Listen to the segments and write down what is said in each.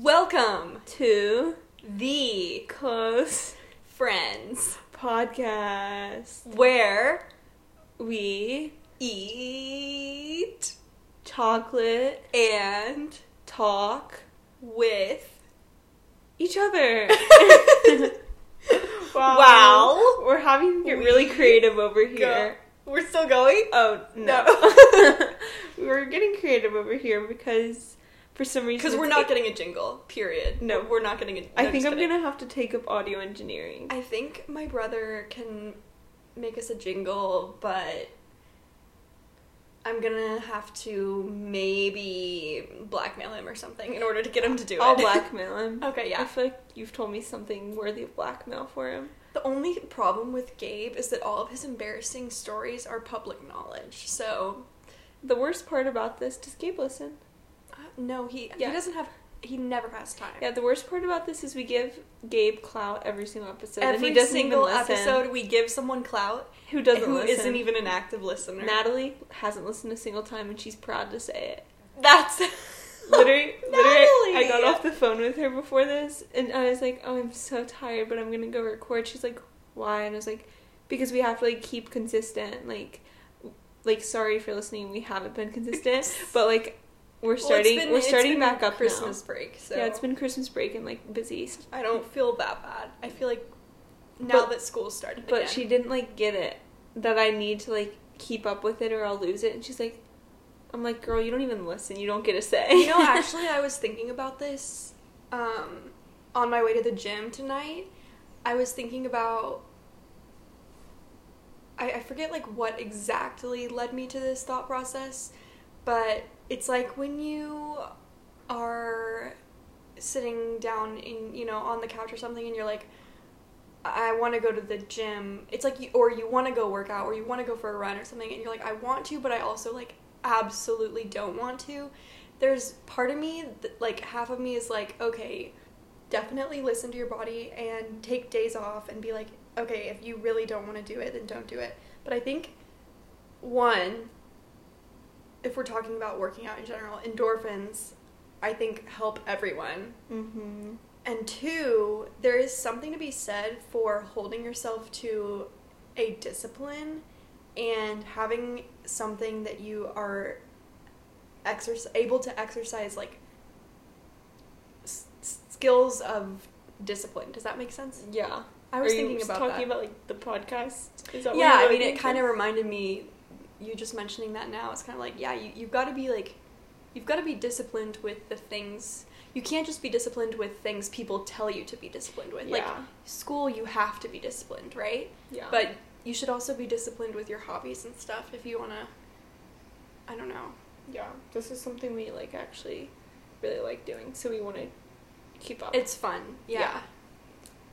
Welcome to the Close Friends, Podcast. where We eat chocolate and talk with. each other. Wow. We're having to get We really creative over here. We're still going. Oh, no. No. we're getting creative over here because for some reason. Because we're not getting a jingle. Period. No. we're not getting a. I no, I think I'm kidding. gonna have to take up audio engineering. I think my brother can make us a jingle, but I'm gonna have to maybe blackmail him or something in order to get him to do it. I'll blackmail him. Okay, yeah. I feel like you've told me something worthy of blackmail for him. The only problem with Gabe is that all of his embarrassing stories are public knowledge. So, The worst part about this, does Gabe listen? Uh, no, he Yeah. he doesn't have he never has time. Yeah, the worst part about this is we give Gabe clout every single episode, and Every he doesn't single even listen. episode, we give someone clout who doesn't who listen? isn't even an active listener. Natalie hasn't listened a single time, and she's proud to say it. That's Literally, literally, I got off the phone with her before this, and I was like, "Oh, I'm so tired, but I'm gonna go record." She's like, "Why?" And I was like, "Because we have to like keep consistent. Like, like sorry for listening. We haven't been consistent, but like we're Well, starting. been- we're starting back up Christmas now. break. So Yeah, it's been Christmas break and like busy, I don't feel that bad. I feel like now But- that school's started. but again. she didn't like get it that I need to like keep up with it or I'll lose it. And she's like, I'm like, girl, you don't even listen. You don't get a say. You know, actually, I was thinking about this um, on my way to the gym tonight. I was thinking about. I, I forget like what exactly led me to this thought process, but it's like when you are sitting down in you know on the couch or something, and you're like, I want to go to the gym. It's like you, or you want to go work out, or you want to go for a run or something, and you're like, I want to, but I also like absolutely don't want to. There's part of me, that, like half of me is like, okay, definitely listen to your body and take days off and be like, okay, if you really don't want to do it, then don't do it. But I think one, if we're talking about working out in general, endorphins, I think help everyone. mm-hmm. And two, there is something to be said for holding yourself to a discipline and having something that you are able to exercise like s- skills of discipline. Does that make sense? Yeah. I was Are you thinking about talking that. about like the podcast. Is that what yeah, I mean, it kind of reminded me. You just mentioning that now, it's kind of like, yeah, you you've got to be like, you've got to be disciplined with the things. You can't just be disciplined with things people tell you to be disciplined with. Like Yeah. school, you have to be disciplined, right? Yeah. But you should also be disciplined with your hobbies and stuff if you wanna. I don't know. yeah, this is something we like actually really like doing, so we want to keep up. It's fun. Yeah. Yeah.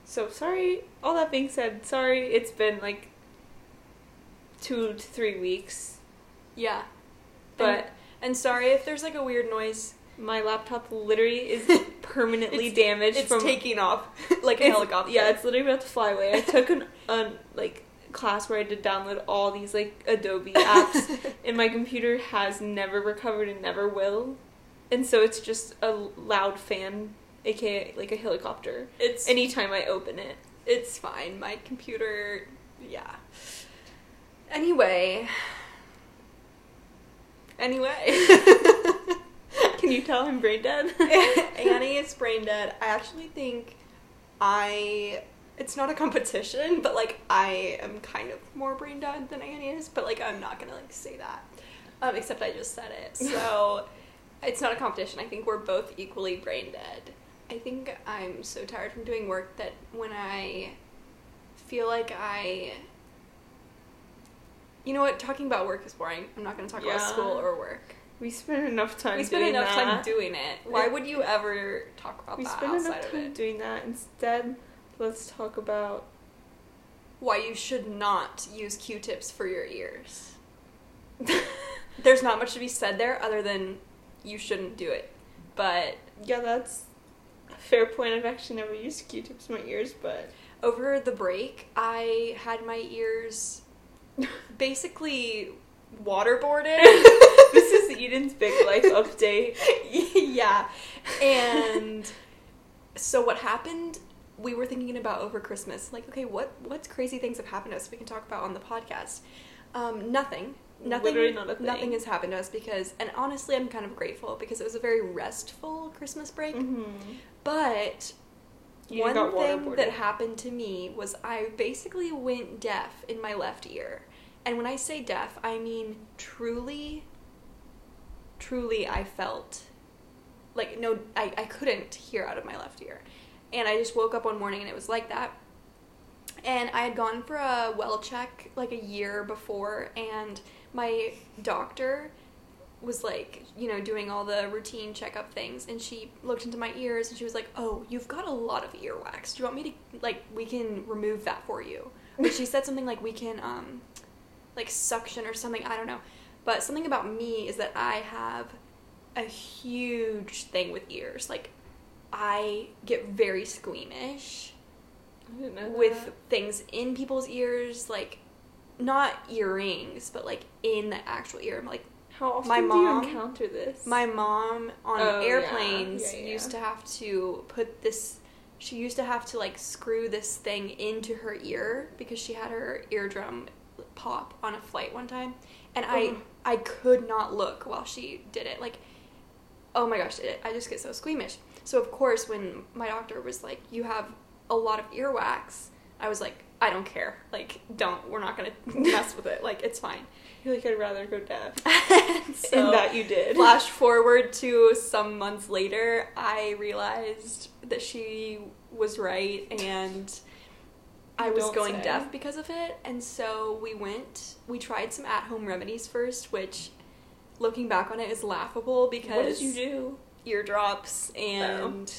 so sorry. All that being said, sorry. It's been like two to three weeks, Yeah. but and, and sorry if there's like a weird noise. my laptop literally is permanently damaged It's from taking off like a helicopter. Yeah, it's literally about to fly away. I took an, an like class where I had to download all these like Adobe apps, and my computer has never recovered and never will, and so it's just a loud fan, aka like a helicopter. It's Anytime I open it, It's fine. My computer, yeah. Anyway. Anyway. can you tell I'm brain dead? Annie is brain dead. I actually think I. It's not a competition, but like I am kind of more brain dead than Annie is, but like I'm not gonna like say that. Um, except I just said it. So it's not a competition. I think we're both equally brain dead. I think I'm so tired from doing work that when I feel like I you know what, talking about work is boring. I'm not gonna talk about school or work. we spent enough time. We spend doing enough that. time doing it. Why would you ever talk about We that spent outside enough of time it? doing that. Instead, let's talk about Why you should not use Q-tips for your ears. There's not much to be said there other than you shouldn't do it. But yeah, that's a fair point. I've actually never used Q-tips in my ears, but over the break, I had my ears basically waterboarded. this is Eden's big life update. yeah. And so what happened? We were thinking about over Christmas, like, okay, what what's crazy things have happened to us we can talk about on the podcast? Um, nothing. Nothing. Literally not. Nothing has happened to us because, and honestly, I'm kind of grateful because it was a very restful Christmas break. Mm-hmm. But You one thing that happened to me was I basically went deaf in my left ear. And when I say deaf, I mean truly, truly, I felt like no, I, I couldn't hear out of my left ear. And I just woke up one morning and it was like that. And I had gone for a well check like a year before, and my doctor was like, you know, doing all the routine checkup things, and she looked into my ears and she was like, "Oh, you've got a lot of earwax. Do you want me to like we can remove that for you?" But she said something like we can um like suction or something, I don't know. But something about me is that I have a huge thing with ears. Like I get very squeamish I didn't know with that. things in people's ears, like not earrings, but like in the actual ear. Like How often my do you encounter this? my mom on Oh, yeah. airplanes Yeah, yeah. used to have to put this she used to have to like screw this thing into her ear because she had her eardrum pop on a flight one time and i Ugh. i could not look while she did it like oh my gosh it, i just get so squeamish so of course when my doctor was like you have a lot of earwax i was like i don't care like don't we're not gonna mess with it like it's fine feel like I'd rather go deaf. so, and that you did. Flash forward to some months later, I realized that she was right and I was don't going say. deaf because of it. And so we went, we tried some at home remedies first, which looking back on it is laughable because What did you do? eardrops and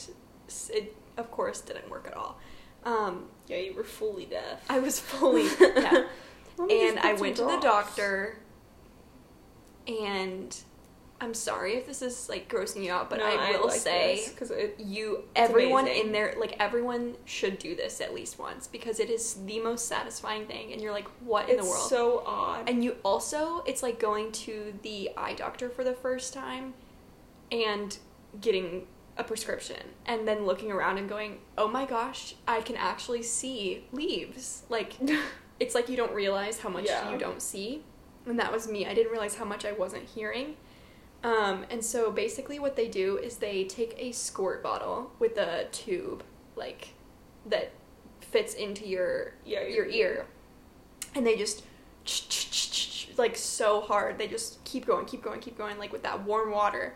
s it, of course, didn't work at all. Um, Yeah, you were fully deaf. I was fully, yeah. Let me just and I went to the doctor, and I'm sorry if this is like grossing you out, but No, I will like say because you everyone amazing. in there like everyone should do this at least once because it is the most satisfying thing, and you're like, what in it's the world? so odd. and you also it's like going to the eye doctor for the first time, and getting a prescription and then looking around and going, "Oh my gosh, I can actually see leaves." Like it's like you don't realize how much Yeah. you don't see. And that was me. I didn't realize how much I wasn't hearing. Um, and so basically what they do is they take a squirt bottle with a tube like that fits into your Yeah, your your ear. And they just like so hard. They just keep going, keep going, keep going like with that warm water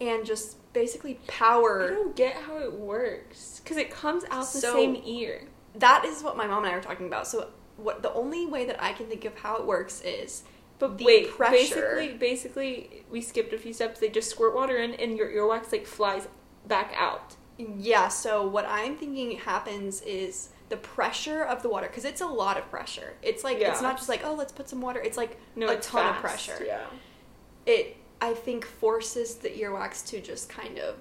and just basically power. I don't get how it works because it comes out the So- same ear. that is what my mom and I were talking about. So what the only way that I can think of how it works is But the wait, pressure- basically, basically, we skipped a few steps. They just squirt water in, and your earwax like flies back out. yeah. So what I'm thinking happens is the pressure of the water because it's a lot of pressure. It's like Yeah. it's not just like oh let's put some water. It's like No, a ton of pressure. Yeah. It I think forces the earwax to just kind of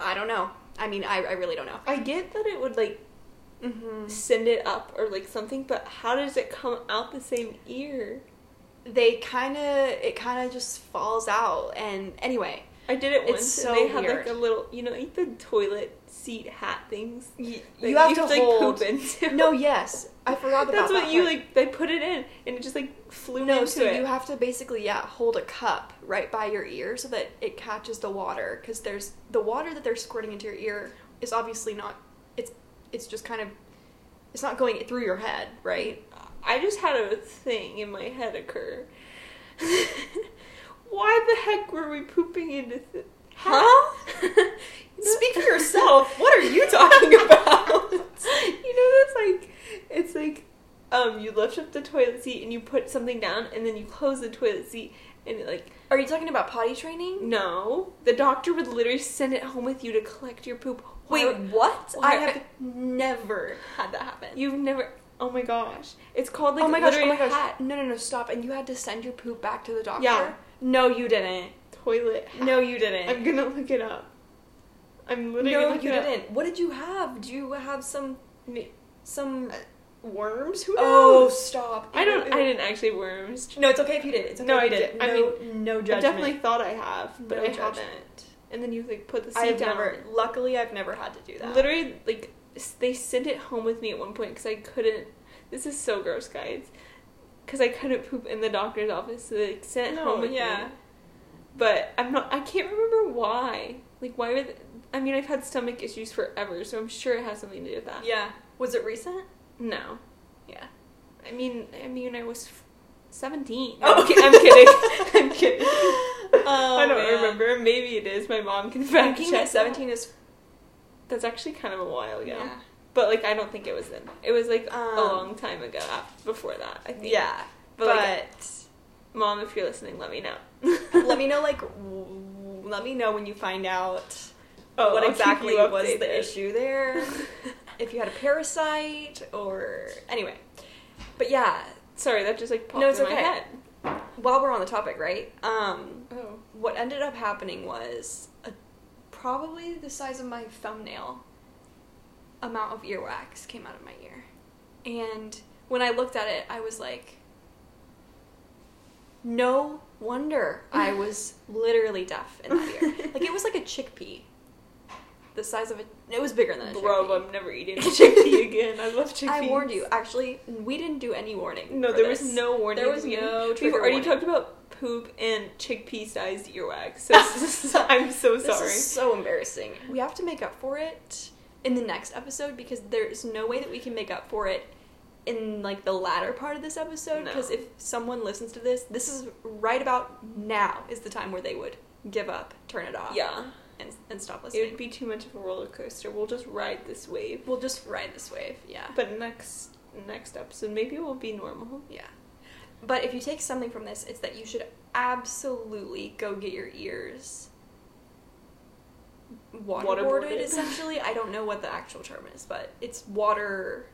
I don't know. I mean I I really don't know. I get that it would like Mm-hmm. send it up or like something, but how does it come out the same ear? They kind of it kind of just falls out and anyway. I did it It's once, so and they had weird. like a little, you know, like the toilet seat hat things. Y- that you have to like hold. poop into. No, yes, I forgot about that. That's that. what you part. like. They put it in, and it just like flew No, into so it. you have to basically yeah hold a cup right by your ear so that it catches the water because there's the water that they're squirting into your ear is obviously not it's it's just kind of it's not going through your head right I just had a thing in my head occur. Why the heck were we pooping into? Th- Huh? Speak for yourself. What are you talking about? you know that's like it's like um you lift up the toilet seat and you put something down and then you close the toilet seat and it like Are you talking about potty training? no the doctor would literally send it home with you to collect your poop. Wait, what? I have never had that happen. You've never. Oh my gosh! It's called oh like oh my gosh! Oh my gosh! hat. No, no, no! Stop! And you had to send your poop back to the doctor. Yeah. No, you didn't. toilet. Hat. No, you didn't. I'm gonna look it up. I'm literally no, you it up. didn't. What did you have? Do you have some Me- some uh, worms. Who knows? Oh, knows? stop! I don't. Ew, I didn't actually worms. No, it's okay if you did. It's okay No, if I you did. did. I No, no I definitely thought I have, but No I judgment. haven't. And then you like put the seed I've down. never. Luckily, I've never had to do that. Literally, like they sent it home with me at one point because I couldn't. This is so gross, guys. Because I couldn't poop in the doctor's office, so they sent it No, home with yeah. me. But I'm not. I can't remember why. Like why would? I mean, I've had stomach issues forever, so I'm sure it has something to do with that. Yeah. Was it recent? No. Yeah. I mean, I mean, I was f- seventeen. Oh. I'm, ki- I'm kidding. I'm kidding. Oh, I don't man. remember. Maybe it is. My mom can fact check. at seventeen is That's actually kind of a while ago. yeah. But like, I don't think it was then. It was like a Um, long time ago. Before that, I think. Yeah, But, but, like, mom, if you're listening, let me know. let me know like w- let me know when you find out Oh, what I'll exactly was the issue there. if you had a parasite or anyway. But yeah, Sorry, that just like popped No, it's in my okay. head. While we're on the topic, right? Um, Oh. what ended up happening was a, probably the size of my thumbnail amount of earwax came out of my ear. And when I looked at it, I was like, no wonder I was literally deaf in that ear. Like it was like a chickpea. The size of a it was bigger than a Bro, chickpea. I'm never eating chickpea again. I love chickpeas. I warned you. Actually, we didn't do any warning. No, there this. was no warning. There was no We've already warning. talked about poop and chickpea-sized earwax. So, so I'm so sorry. This is so embarrassing. We have to make up for it in the next episode because there's no way that we can make up for it in like the latter part of this episode No. because if someone listens to this, this is right about now is the time where they would give up, turn it off, Yeah, and, and stop listening. It would be too much of a roller coaster. We'll just ride this wave. we'll just ride this wave, yeah. But next next episode, maybe we'll be normal. Yeah. But if you take something from this, it's that you should absolutely go get your ears waterboarded, Waterboarded. essentially. I don't know what the actual term is, but it's water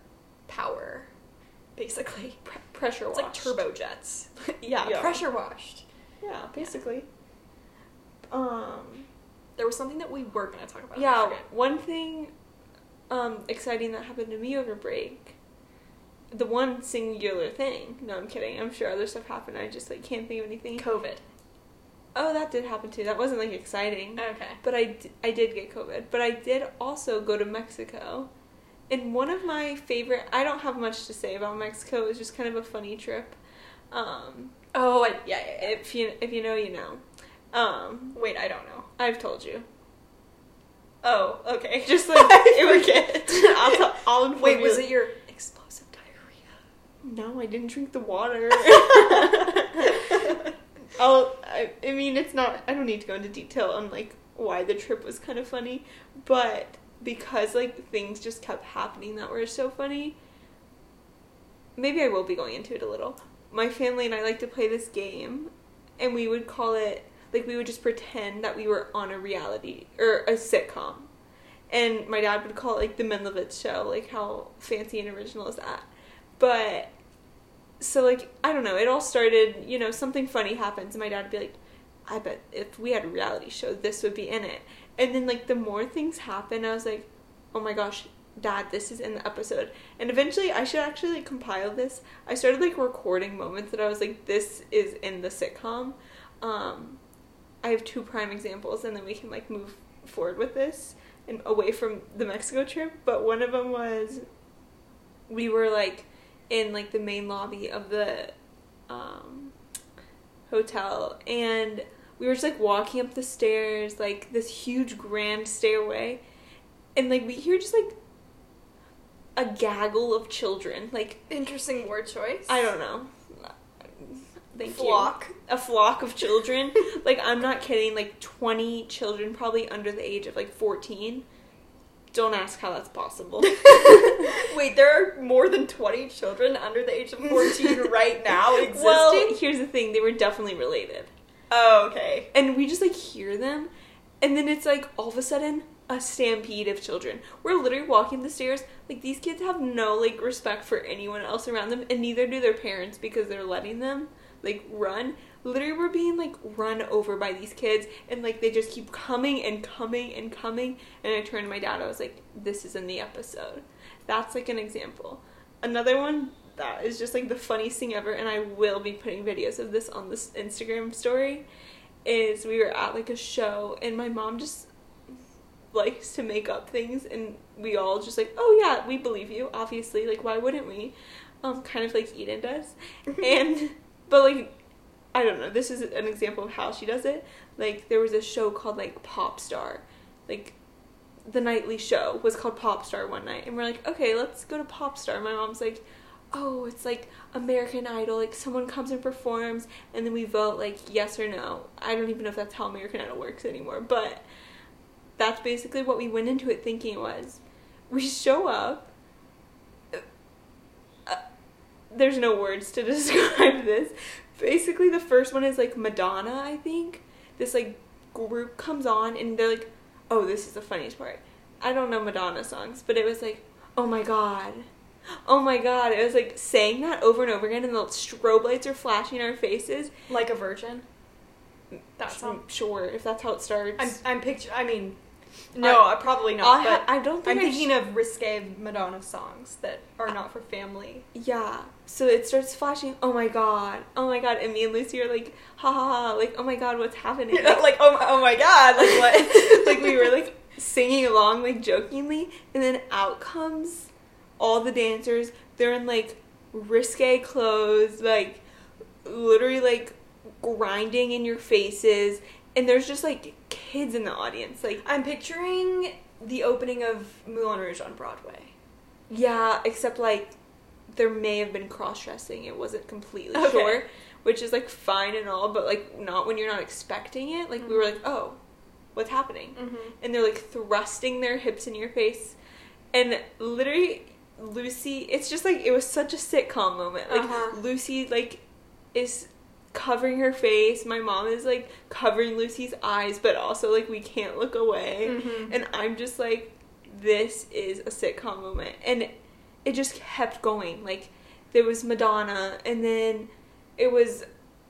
power, basically. Pre- pressure It's like washed. turbojets. yeah, Yeah. pressure washed. Yeah, basically. Um. There was something that we were going to talk about. Yeah, one thing um, exciting that happened to me over break. The one singular thing. No, I'm kidding. I'm sure other stuff happened. I just like can't think of anything. COVID. Oh, that did happen too. That wasn't like exciting. Okay. But I, d- I did get COVID. But I did also go to Mexico. And one of my favorite, I don't have much to say about Mexico. It was just kind of a funny trip. Um, Oh, I, yeah, yeah, yeah. if you if you know, you know. Um, Wait, I don't know. I've told you. Oh, okay. Just like I it was. forget. I'll, t- I'll inform Wait, you. was it your explosive diarrhea? No, I didn't drink the water. I'll, oh, I, I mean, it's not. I don't need to go into detail on like why the trip was kind of funny, but because like things just kept happening that were so funny. Maybe I will be going into it a little. My family and I like to play this game, and we would call it like we would just pretend that we were on a reality or a sitcom. And my dad would call it like the Menlovitz show, like how fancy and original is that? But so like I don't know, it all started, you know, something funny happens and my dad would be like, I bet if we had a reality show, this would be in it. And then like the more things happen, I was like, oh my gosh, dad, this is in the episode. And eventually I should actually like compile this. I started like recording moments that I was like, this is in the sitcom. Um I have two prime examples and then we can like move forward with this and away from the Mexico trip, but one of them was we were like in like the main lobby of the um, hotel and we were just like walking up the stairs like this huge grand stairway and like we hear just like a gaggle of children like Interesting word choice. i don't know thank Flock. you a flock of children. Like i'm not kidding like 20 children probably under the age of like 14 don't ask how that's possible. Wait, there are more than 20 children under the age of 14 right now existing? well here's the thing they were definitely related. Oh, okay. and we just like hear them and then it's like all of a sudden a stampede of children. We're literally walking the stairs like these kids have no like respect for anyone else around them and neither do their parents because they're letting them like run literally we're being like run over by these kids and like they just keep coming and coming and coming and i turned to my dad i was like this is in the episode that's like an example another one that is just like the funniest thing ever, and I will be putting videos of this on this Instagram story. Is we were at like a show, and my mom just likes to make up things, and we all just like, oh yeah, we believe you, obviously. Like, why wouldn't we? Um, kind of like Eden does, and but like I don't know. This is an example of how she does it. Like there was a show called like Pop Star, like the nightly show was called Pop Star one night, and we're like, okay, let's go to Pop Star. My mom's like, oh, it's like American Idol. Like someone comes and performs, and then we vote like yes or no. I don't even know if that's how American Idol works anymore, but that's basically what we went into it thinking was. We show up. Uh, there's no words to describe this. Basically, the first one is like Madonna, I think. This like group comes on and they're like, oh, this is the funniest part. I don't know Madonna songs, but it was like, oh my god. Oh my god. It was like saying that over and over again, and the strobe lights are flashing in our faces. Like a virgin. That's not sure if that's how it starts. I'm I'm picture. I mean, no, I, probably not. I, but I don't think I'm I thinking sh- of risque Madonna songs that are not for family. Yeah. So it starts flashing. Oh my god. Oh my god. And me and Lucy are like, ha ha ha. Like, oh my god, what's happening? like oh my, oh my god, like what? like we were like singing along like jokingly, and then out comes all the dancers. They're in like risque clothes, like literally like grinding in your faces, and there's just like kids in the audience. Like I'm picturing the opening of Moulin Rouge on Broadway. yeah, except like there may have been cross dressing. It wasn't completely Okay. sure, which is like fine and all, but like not when you're not expecting it. Like we were like, oh, what's happening? Mm-hmm. and they're like thrusting their hips in your face and literally lucy it's just like it was such a sitcom moment like Uh-huh. lucy like is covering her face. My mom is like covering lucy's eyes but also like we can't look away. Mhm. and i'm just like this is a sitcom moment. And it just kept going. Like there was madonna and then it was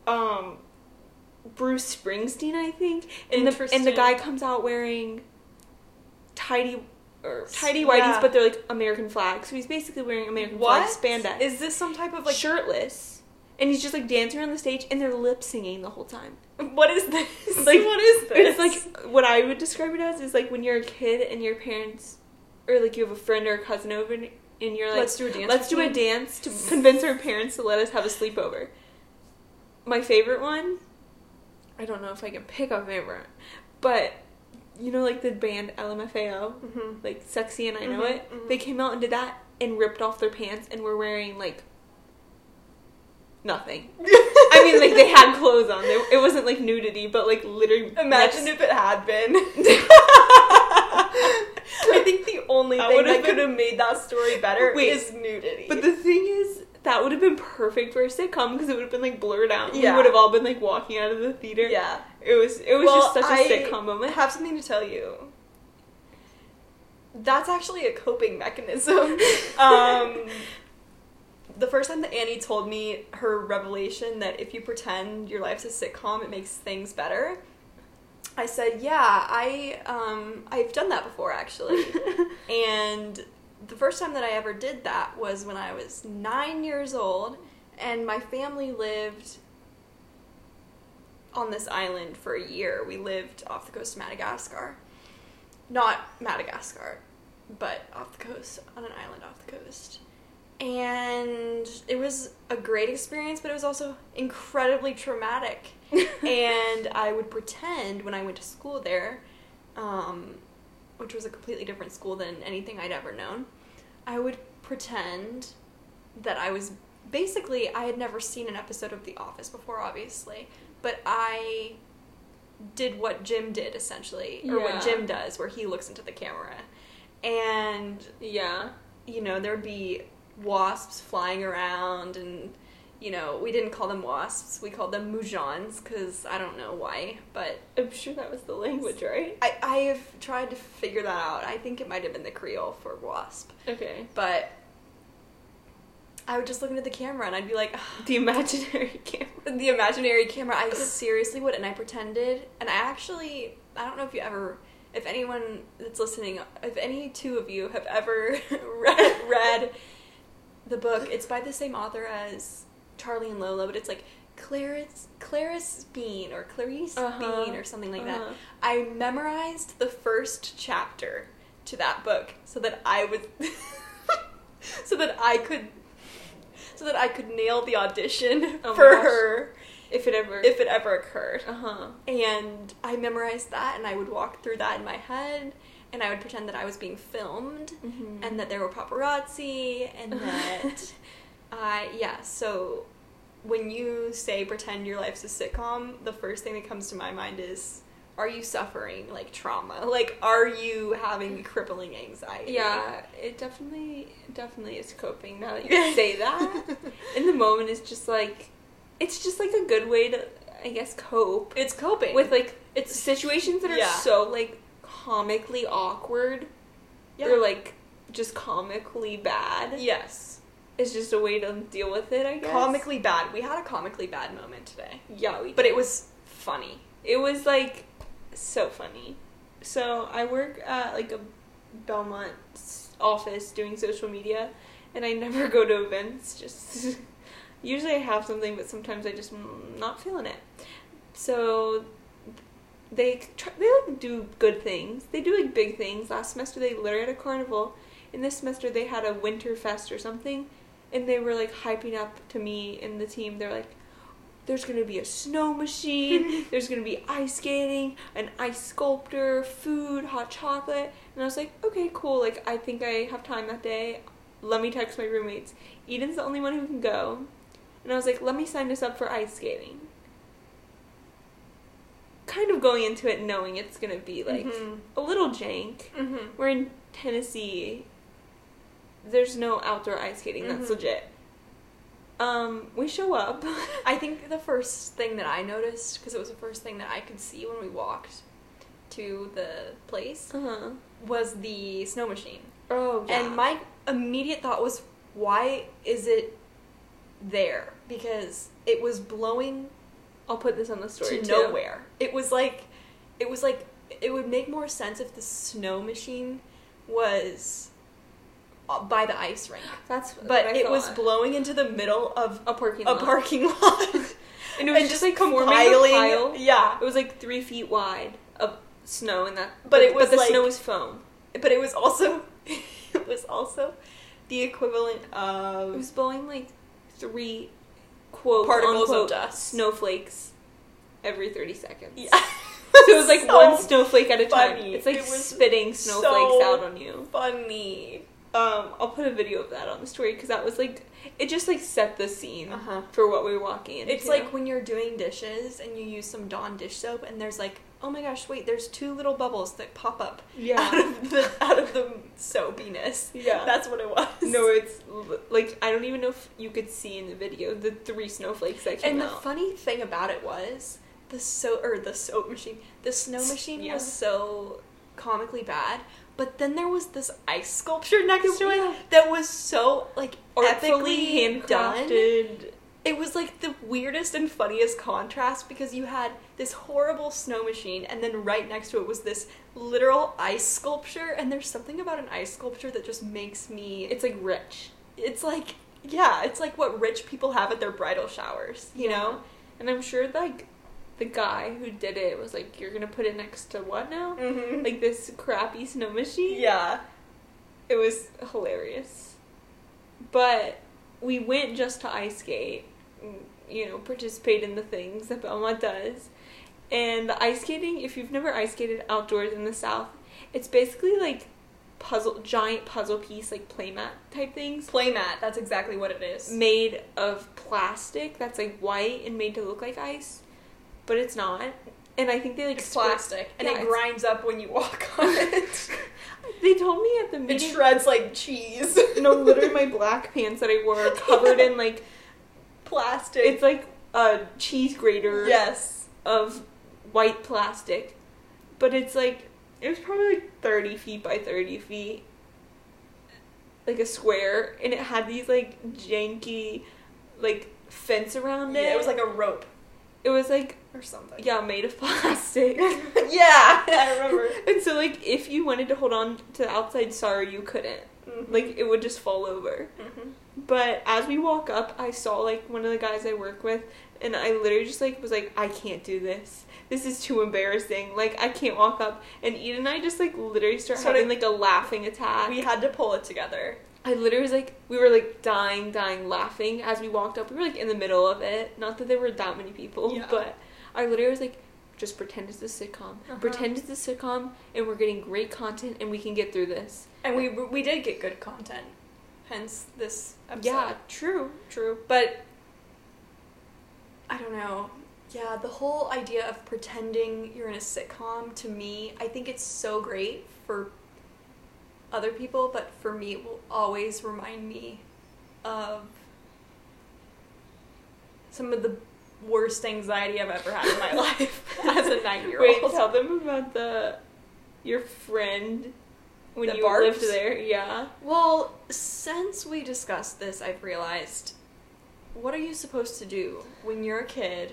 um bruce springsteen i think. And the and the guy comes out wearing tidy or tidy Yeah. but they're like american flags. So he's basically wearing american What? flag spandex. Is this some type of like shirtless and he's just like dancing around the stage and they're lip singing the whole time what is this? like what is this? it's like what I would describe it as is like when you're a kid and your parents or like you have a friend or a cousin over and and you're like Let's do a dance let's do a dance to convince our parents to let us have a sleepover. My favorite one, I don't know if I can pick a favorite, but you know like the band LMFAO, Mhm. like Sexy and I Know Mhm, It. mhm. They came out and did that and ripped off their pants and were wearing like nothing. I mean, like they had clothes on. They, it wasn't like nudity, but like literally. Imagine if it had been. I think the only That thing that could have made that story better Wait, is nudity. But the thing is, that would have been perfect for a sitcom because it would have been like blurred out. Yeah. We would have all been like walking out of the theater. yeah, It was. It was Well, just such a I sitcom moment. I have something to tell you. That's actually a coping mechanism. um, the first time that Annie told me her revelation that if you pretend your life's a sitcom, it makes things better. I said, "Yeah, I um, I've done that before actually." and the first time that I ever did that was when I was nine years old, and my family lived on this island for a year. We lived off the coast of Madagascar. Not Madagascar, but off the coast, on an island off the coast. And it was a great experience, but it was also incredibly traumatic. and I would pretend when I went to school there, um, which was a completely different school than anything I'd ever known, I would pretend that I was basically I had never seen an episode of The Office before, obviously, but I did what Jim did essentially, or Yeah. what Jim does, where he looks into the camera, and yeah. you know there'd be wasps flying around, and you know we didn't call them wasps, we called them moujons because I don't know why, but I'm sure that was the language, right? I I have tried to figure that out. I think it might have been the Creole for wasp, Okay. but. I would just look into the camera and I'd be like, The imaginary camera. the imaginary camera. I seriously would, and I pretended. And I actually, I don't know if you ever, if anyone that's listening, if any two of you have ever read, read the book. It's by the same author as Charlie and Lola, but it's like Clarice Clarice Bean or Clarice Uh-huh. Bean or something like Uh-huh. that. I memorized the first chapter to that book so that I would so that I could so that I could nail the audition Oh for her If it ever. if it ever occurred. uh huh. And I memorized that and I would walk through that in my head and I would pretend that I was being filmed Mm-hmm. and that there were paparazzi and that uh, yeah so when you say pretend your life's a sitcom the first thing that comes to my mind is are you suffering like trauma like are you having crippling anxiety Yeah, it definitely definitely is coping now that you say that. In the moment it's just like it's just like a good way to I guess cope it's coping with like it's situations that are Yeah. so like comically awkward yeah. or like just comically bad. yes It's just a way to deal with it, I guess. comically bad we had a comically bad moment today Yeah, we but it was funny it was like so funny. So I work at like a Belmont office doing social media, and I never go to events. Just usually I have something, but sometimes I just mm, not feeling it. So they try, they like do good things. They do like big things. Last semester they literally had a carnival. In this semester they had a winter fest or something, and they were like hyping up to me and the team. They're like, "There's gonna be a snow machine. there's gonna be ice skating, an ice sculptor, food, hot chocolate." And I was like, "Okay, cool. Like I think I have time that day. Let me text my roommates. Eden's the only one who can go." And I was like, "Let me sign us up for ice skating." Kind of going into it knowing it's gonna be like Mhm. a little jank. mm-hmm. We're in Tennessee. There's no outdoor ice skating. That's Mhm. legit. Um, we show up. I think the first thing that I noticed, because it was the first thing that I could see when we walked to the place, uh-huh. was the snow machine. Oh, And my immediate thought was, why is it there? Because it was blowing I'll put this on the story to too. nowhere. It was like, it was like, it would make more sense if the snow machine was uh, by the ice rink. That's But it was blowing into the middle of a parking a lot. parking lot. and it was just like compiling. pile. Yeah. It was like three feet wide of snow, in that. But it was but the like- snow was foam. But it was also it was also the equivalent of It was blowing like three quote Particles of unquote, dust. snowflakes every thirty seconds. yeah. So it was like So one snowflake at a time. It's like It spitting snowflakes so out on you. funny. Um, I'll put a video of that on the story because that was like it just like set the scene Uh-huh. for what we were walking into. It's like when you're doing dishes and you use some Dawn dish soap and there's like, oh my gosh, wait, there's two little bubbles that pop up yeah. out yeah, of the out of the soapiness. yeah. That's what it was. no, it's like I don't even know if you could see in the video the three snowflakes that came and the funny thing about it was the so or the soap machine, the snow machine Yeah. was so comically bad. But then there was this ice sculpture next to Yeah. it that was so like Artfully epically done. It was like the weirdest and funniest contrast because you had this horrible snow machine and then right next to it was this literal ice sculpture and there's something about an ice sculpture that just makes me It's like rich, it's like yeah, it's like what rich people have at their bridal showers, you Yeah. know? and I'm sure like the guy who did it was like, "You're gonna put it next to what now? Mm-hmm. Like this crappy snow machine?" yeah. It was hilarious. But we went just to ice skate, you know, participate in the things that Belmont does. And the ice skating, if you've never ice skated outdoors in the South, it's basically like puzzle, giant puzzle piece, like playmat type things, Playmat, that's exactly what it is. made of plastic that's like white and made to look like ice, but it's not. And I think they like It's plastic and Yeah, it grinds up when you walk on it. They told me at the it shreds like cheese. no, literally my black pants that I wore are covered in like Plastic. it's like a cheese grater yes. of white plastic, but it's like it was probably like thirty feet by thirty feet, like a square, and it had these like janky, like fence around it. Yeah, it was like a rope it was like or something. yeah, made of plastic. yeah, I remember. and so like if you wanted to hold on to the outside, sorry, you couldn't. Mhm. Like it would just fall over. Mhm. But as we walk up, I saw like one of the guys I work with, and I literally just like was like, I can't do this. This is too embarrassing. Like I can't walk up. And Eden and I just like literally start Started- having like a laughing attack. We had to pull it together. I literally was like, we were like dying, dying, laughing as we walked up. We were like in the middle of it. Not that there were that many people, Yeah. but I literally was like, just pretend it's a sitcom. Uh-huh. Pretend it's a sitcom, and we're getting great content, and we can get through this. And we we did get good content. Hence this episode. Yeah, true, true. But I don't know. Yeah, the whole idea of pretending you're in a sitcom to me, I think it's so great for other people, but for me, it will always remind me of some of the worst anxiety I've ever had in my life as a nine year old. Wait, tell them about the your friend when The you lived there. Yeah. Well, since we discussed this, I've realized what are you supposed to do when you're a kid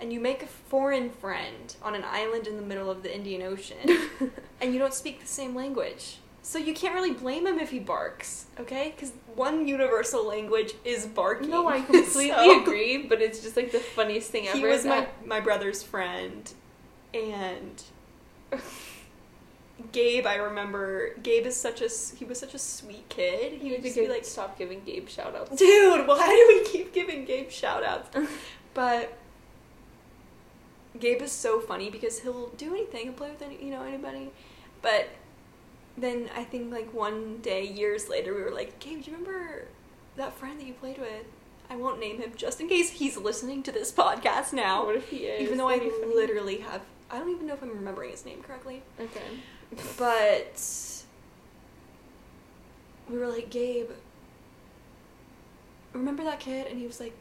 and you make a foreign friend on an island in the middle of the Indian Ocean and you don't speak the same language? So you can't really blame him if he barks, okay? Because one universal language is barking. No, I completely So- agree, but it's just like the funniest thing ever. He was my my brother's friend, and Gabe. I remember Gabe is such a he was such a sweet kid. He would just to be like, stop giving Gabe shoutouts, dude, why do we keep giving Gabe shoutouts?" But Gabe is so funny because he'll do anything, he'll play with any, you know, anybody. But then I think like one day, years later, we were like, Gabe, do you remember that friend that you played with? I won't name him just in case he's listening to this podcast now. What if he is? Even though I That'd funny. literally have, I don't even know if I'm remembering his name correctly. Okay. But we were like, Gabe, remember that kid? And he was like,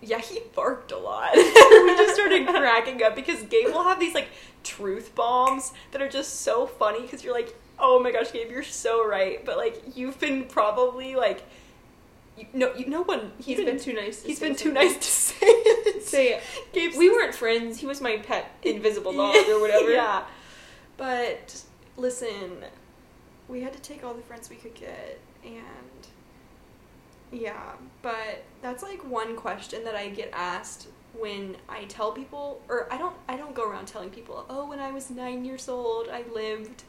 yeah, he barked a lot. we just started cracking up because Gabe will have these like truth bombs that are just so funny because you're like, oh my gosh, Gabe, you're so right. But like, you've been probably like, you, no, you, no one. He's been too nice. To He's been too nice to say it. Say it. Gabe's We weren't friends. He was my pet invisible dog or whatever. yeah. But listen, we had to take all the friends we could get and yeah, but that's like one question that I get asked when I tell people or I don't I don't go around telling people, "Oh, when I was 9 years old, I lived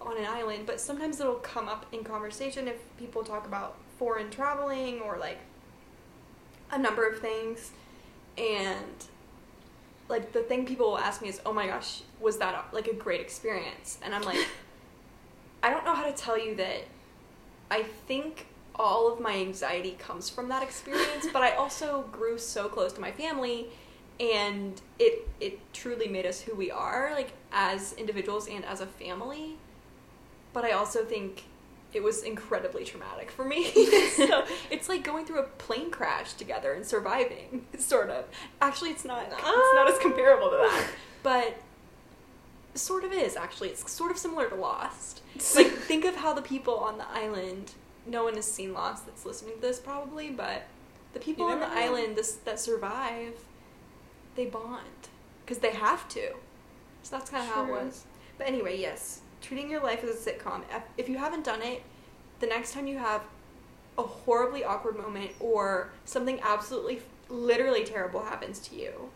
on an island," but sometimes it'll come up in conversation if people talk about foreign traveling or like a number of things and like the thing people will ask me is, "Oh my gosh, was that like a great experience?" And I'm like, I don't know how to tell you that. I think all of my anxiety comes from that experience, but I also grew so close to my family, and it it truly made us who we are, like as individuals and as a family. But I also think it was incredibly traumatic for me. so it's like going through a plane crash together and surviving, sort of. Actually, it's not. It's ah. not as comparable to that, but sort of is actually. It's sort of similar to Lost. Like think of how the people on the island. No one has seen Lost that's listening to this probably, but the people on the know. island this, that survive, they bond because they have to. So that's kind of how it was. But anyway, yes, treating your life as a sitcom. If- If you haven't done it, the next time you have a horribly awkward moment or something absolutely, literally terrible happens to you,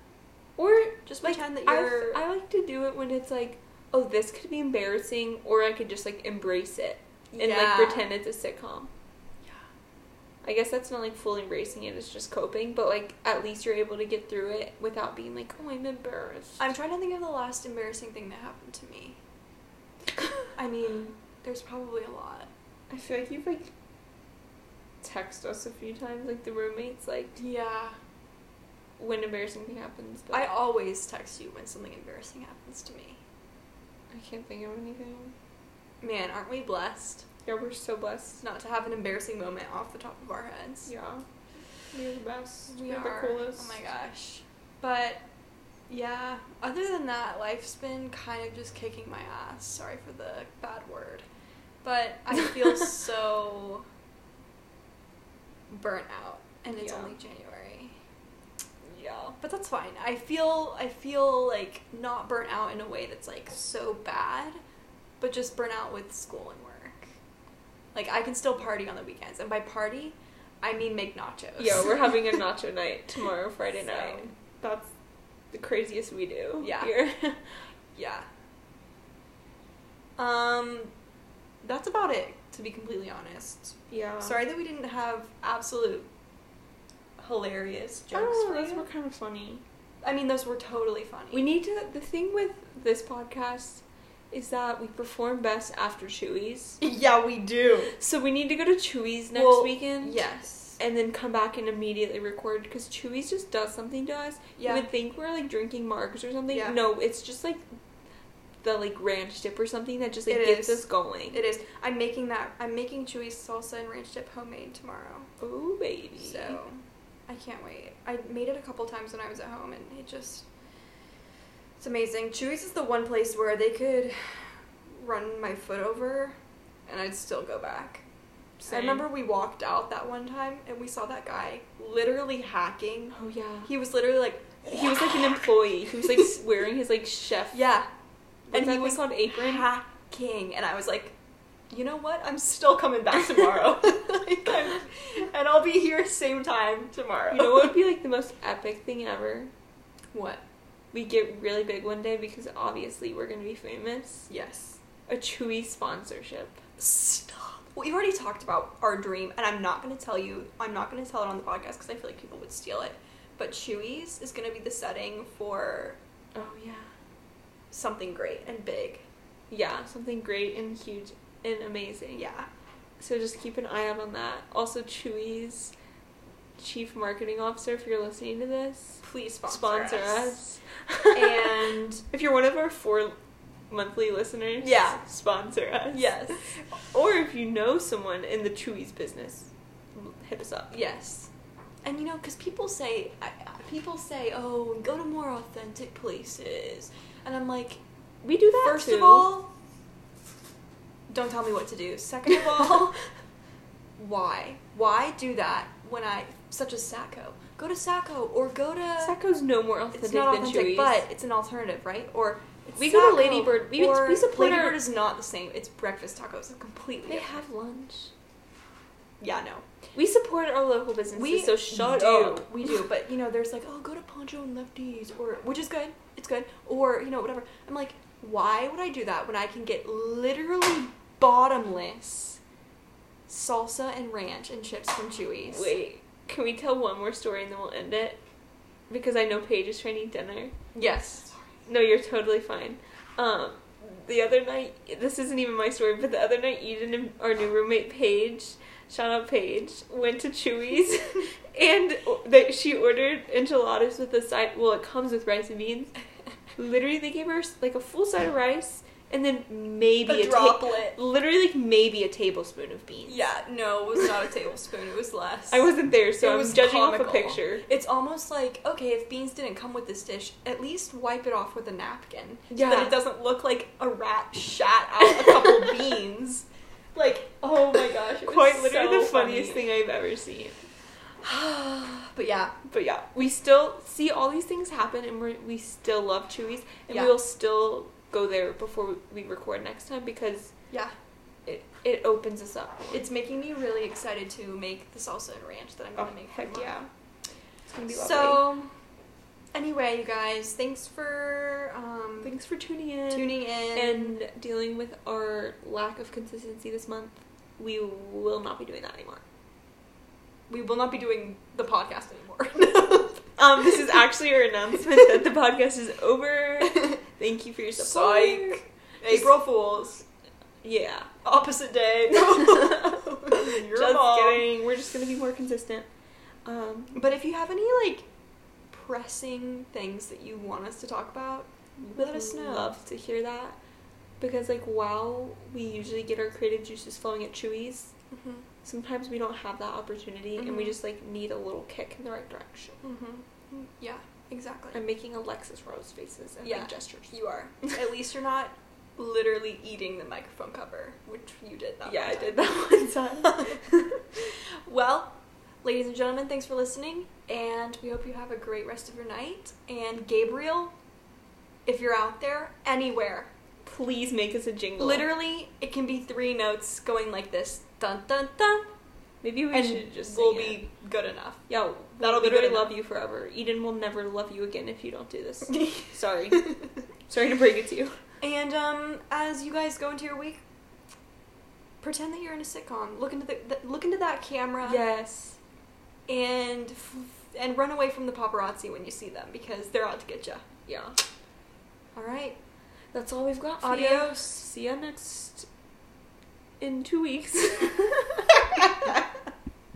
Or just like pretend that you're. I like to do it when it's like, oh, this could be embarrassing, or I could just like embrace it and Yeah. like pretend it's a sitcom. Yeah. I guess that's not like fully embracing it; it's just coping. But like, at least you're able to get through it without being like, oh, I'm embarrassed. I'm trying to think of the last embarrassing thing that happened to me. I mean, there's probably a lot. I feel like you've like text us a few times, like the roommates, like Yeah. when embarrassing thing happens. But I always text you when something embarrassing happens to me. I can't think of anything. Man, aren't we blessed Yeah, we're so blessed. not to have an embarrassing moment off the top of our heads? Yeah, we're the best. We We're are. the coolest. Oh my gosh. But yeah, other than that, life's been kind of just kicking my ass. Sorry for the bad word. But I feel so burnt out and it's Yeah. only January. Yeah. But that's fine. I feel I feel like not burnt out in a way that's like so bad, but just burnt out with school and work. Like I can still party on the weekends, and by party, I mean make nachos. Yeah, we're having a nacho night tomorrow, Friday So- night. That's the craziest we do. Yeah. Here. yeah. Um, that's about it. To be completely honest, yeah. sorry that we didn't have absolute hilarious jokes for those you. were kind of funny. I mean, those were totally funny. We need to. The thing with this podcast is that we perform best after Chuy's. yeah, we do. So we need to go to Chuy's next Well, weekend. Yes. And then come back and immediately record because Chuy's just does something to us. Yeah. You would think we're like drinking marks or something. Yeah. No, it's just like the like ranch dip or something that just like It gets is. us going. It is. I'm making that. I'm making Chuy's salsa and ranch dip homemade tomorrow. oh baby. So I can't wait. I made it a couple times when I was at home, and it just it's amazing. Chuy's is the one place where they could run my foot over, and I'd still go back. I remember we walked out that one time, and we saw that guy literally hacking. Oh yeah. He was literally like, He was like an employee. He was like wearing his like chef. yeah, and he was called apron. hacking, and I was like. You know what? I'm still coming back tomorrow. Like, I'm- and I'll be here same time tomorrow. You know what would be like the most epic thing ever? What? We get really big one day because obviously we're gonna be famous. Yes. A Chuy sponsorship. Stop. We've already talked about our dream, and I'm not going to tell you. I'm not going to tell it on the podcast because I feel like people would steal it. But Chuy's is going to be the setting for Oh yeah. something great and big. Yeah, something great and huge and amazing. Yeah. So just keep an eye out on that. Also, Chuy's chief marketing officer, if you're listening to this, Please sponsor, sponsor us. us. And if you're one of our four monthly listeners, Yeah. sponsor us. yes, Or if you know someone in the Chuy's business, hit us up. yes. And you know, because people say, people say, oh, go to more authentic places, and I'm like, We do that First too. of all, don't tell me what to do. Second of all, why? Why do that when I such as Sacco? Go to Sacco or go to Sacco's no more authentic It's not than authentic, Chuy's. but it's an alternative, right? Or it's We go to Ladybird. We- or we support Ladybird our- is not the same. It's breakfast tacos. Completely they different. have lunch. Yeah, no. We support our local businesses, We so shut do. up. We do, but you know, there's like, oh, go to Poncho and Lefties, or which is good. It's good, or you know, whatever. I'm like, why would I do that when I can get literally bottomless salsa and ranch and chips from Chuy's? Wait, can we tell one more story and then we'll end it? Because I know Paige is trying to eat dinner. Yes. No, you're totally fine. Um, the other night, this isn't even my story, but the other night, Eden and our new roommate Paige, shout out Paige, went to Chuy's, and that she ordered enchiladas with a side. Well, it comes with rice and beans. Literally, they gave her like a full side of rice, and then maybe A a, ta- droplet. literally like maybe a tablespoon of beans. Yeah, no, it was not a tablespoon. It was less. I wasn't there, so It I'm was judging off a picture. It's almost like okay, if beans didn't come with this dish, at least wipe it off with a napkin, so Yeah. that it doesn't look like a rat shat out a couple beans. Like, oh my gosh, it was Quite literally so the funniest funny. thing I've ever seen. but yeah, But yeah, we still see all these things happen, and we we still love Chuy's, and Yeah. we will still go there before we record next time because yeah, it it opens us up. it's making me really excited to make the salsa and ranch that I'm gonna Oh, make. heck yeah. It's gonna be lovely. So, anyway, you guys, thanks for um, thanks for tuning in tuning in and dealing with our lack of consistency this month. We will not be doing that anymore. we will not be doing the podcast anymore. Um, this is actually our announcement that the podcast is over. Thank you for your support. Psych. April Fools. Yeah. Opposite day. Your just mom. kidding. We're just gonna be more consistent. Um, But if you have any like pressing things that you want us to talk about, Let us know. Love to hear that because like while we usually get our creative juices flowing at Chuy's, sometimes we don't have that opportunity and we Mhm. just like need a little kick in the right direction. Mm-hmm. Yeah, exactly. I'm making Alexis Rose faces and Yeah. big gestures. you are. At least you're not literally eating the microphone cover, which you did that. yeah, I did that one time. well, ladies and gentlemen, thanks for listening, and we hope you have a great rest of your night. And Gabriel, if you're out there, anywhere, please make us a jingle. Literally, it can be three notes going like this. Dun dun dun. Maybe we and should just we'll sing it. be good enough. Yeah, That'll that'll be be good love you forever. Eden will never love you again if you don't do this. Sorry, sorry to break it to you. And um, as you guys go into your week, pretend that you're in a sitcom. Look into the, the look into that camera. Yes. And f- and run away from the paparazzi when you see them because they're out to get you. Yeah. All right. That's all we've got. For Adios. See ya next in two weeks.